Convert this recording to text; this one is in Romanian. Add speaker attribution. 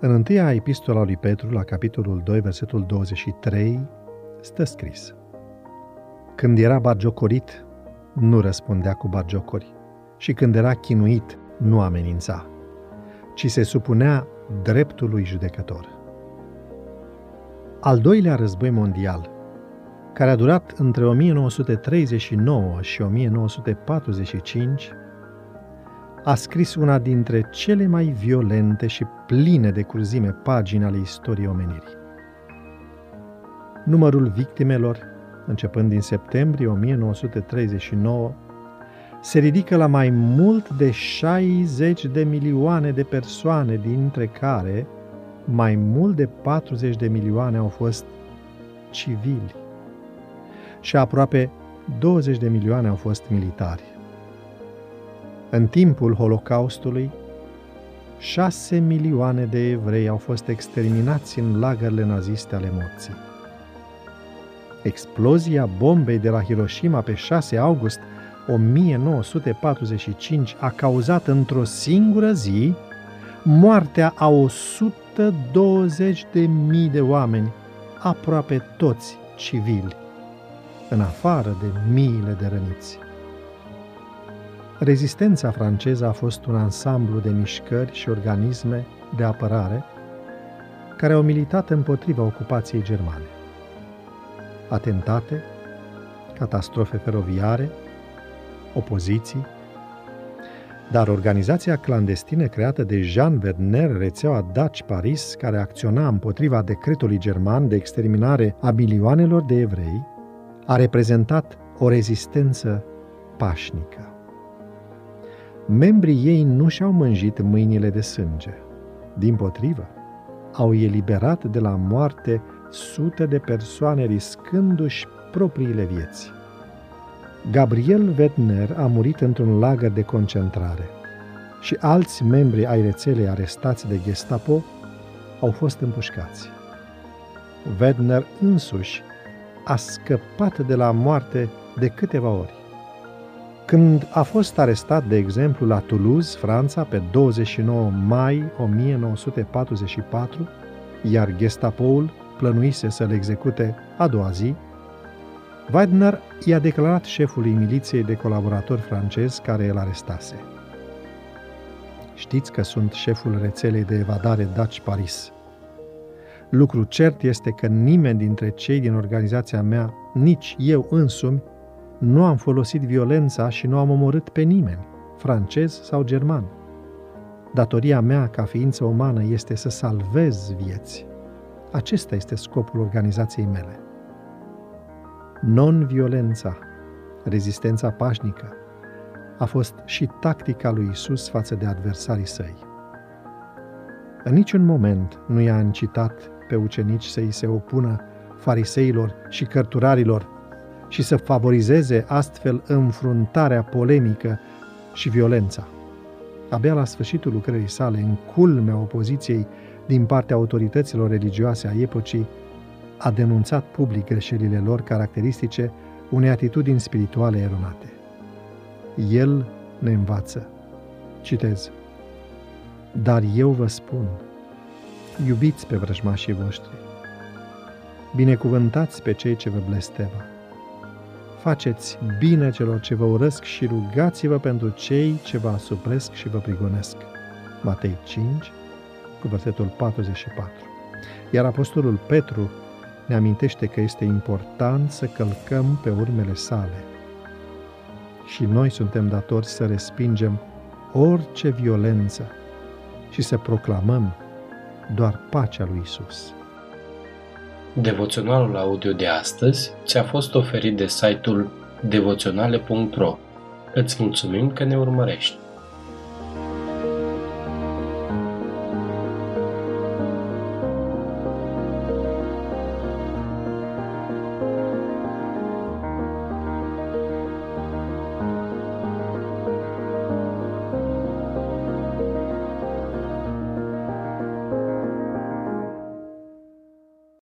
Speaker 1: În întâia epistola lui Petru, la capitolul 2, versetul 23, stă scris Când era bagiocorit, nu răspundea cu bagiocori și când era chinuit, nu amenința, ci se supunea dreptului judecător. Al doilea război mondial, care a durat între 1939 și 1945, a scris una dintre cele mai violente și pline de curzime pagini ale istoriei omenirii. Numărul victimelor, începând din septembrie 1939, se ridică la mai mult de 60 de milioane de persoane, dintre care mai mult de 40 de milioane au fost civili și aproape 20 de milioane au fost militari. În timpul Holocaustului, 6 milioane de evrei au fost exterminați în lagările naziste ale morții. Explozia bombei de la Hiroshima pe 6 august 1945 a cauzat într-o singură zi moartea a 120 de mii de oameni, aproape toți civili, în afară de miile de răniți. Rezistența franceză a fost un ansamblu de mișcări și organisme de apărare care au militat împotriva ocupației germane. Atentate, catastrofe feroviare, opoziții, dar organizația clandestină creată de Jean Werner, rețeaua Dutch Paris, care acționa împotriva decretului german de exterminare a milioanelor de evrei, a reprezentat o rezistență pașnică. Membrii ei nu și-au mânjit mâinile de sânge. Din potrivă, au eliberat de la moarte sute de persoane riscându-și propriile vieți. Gabriel Wettner a murit într-un lagăr de concentrare și alți membri ai rețelei arestați de Gestapo au fost împușcați. Wettner însuși a scăpat de la moarte de câteva ori. Când a fost arestat, de exemplu, la Toulouse, Franța, pe 29 mai 1944, iar Gestapoul plănuise să-l execute a doua zi, Weidner i-a declarat șefului miliției de colaboratori francezi care îl arestase. Știți că sunt șeful rețelei de evadare Dutch Paris. Lucru cert este că nimeni dintre cei din organizația mea, nici eu însumi, nu am folosit violența și nu am omorât pe nimeni, francez sau german. Datoria mea ca ființă umană este să salvez vieți. Acesta este scopul organizației mele. Non-violența, rezistența pașnică, a fost și tactica lui Isus față de adversarii săi. În niciun moment nu i-a incitat pe ucenici să îi se opună fariseilor și cărturarilor și să favorizeze astfel înfruntarea polemică și violența. Abia la sfârșitul lucrării sale, în culmea opoziției din partea autorităților religioase a epocii, a denunțat public greșelile lor caracteristice unei atitudini spirituale eronate. El ne învață. Citez. Dar eu vă spun, iubiți pe vrăjmașii voștri, binecuvântați pe cei ce vă blestemă, faceți bine celor ce vă urăsc și rugați-vă pentru cei ce vă asupresc și vă prigonesc. Matei 5, cu versetul 44. Iar Apostolul Petru ne amintește că este important să călcăm pe urmele sale. Și noi suntem datori să respingem orice violență și să proclamăm doar pacea lui Isus.
Speaker 2: Devoționalul audio de astăzi ți-a fost oferit de site-ul devoționale.ro. Îți mulțumim că ne urmărești!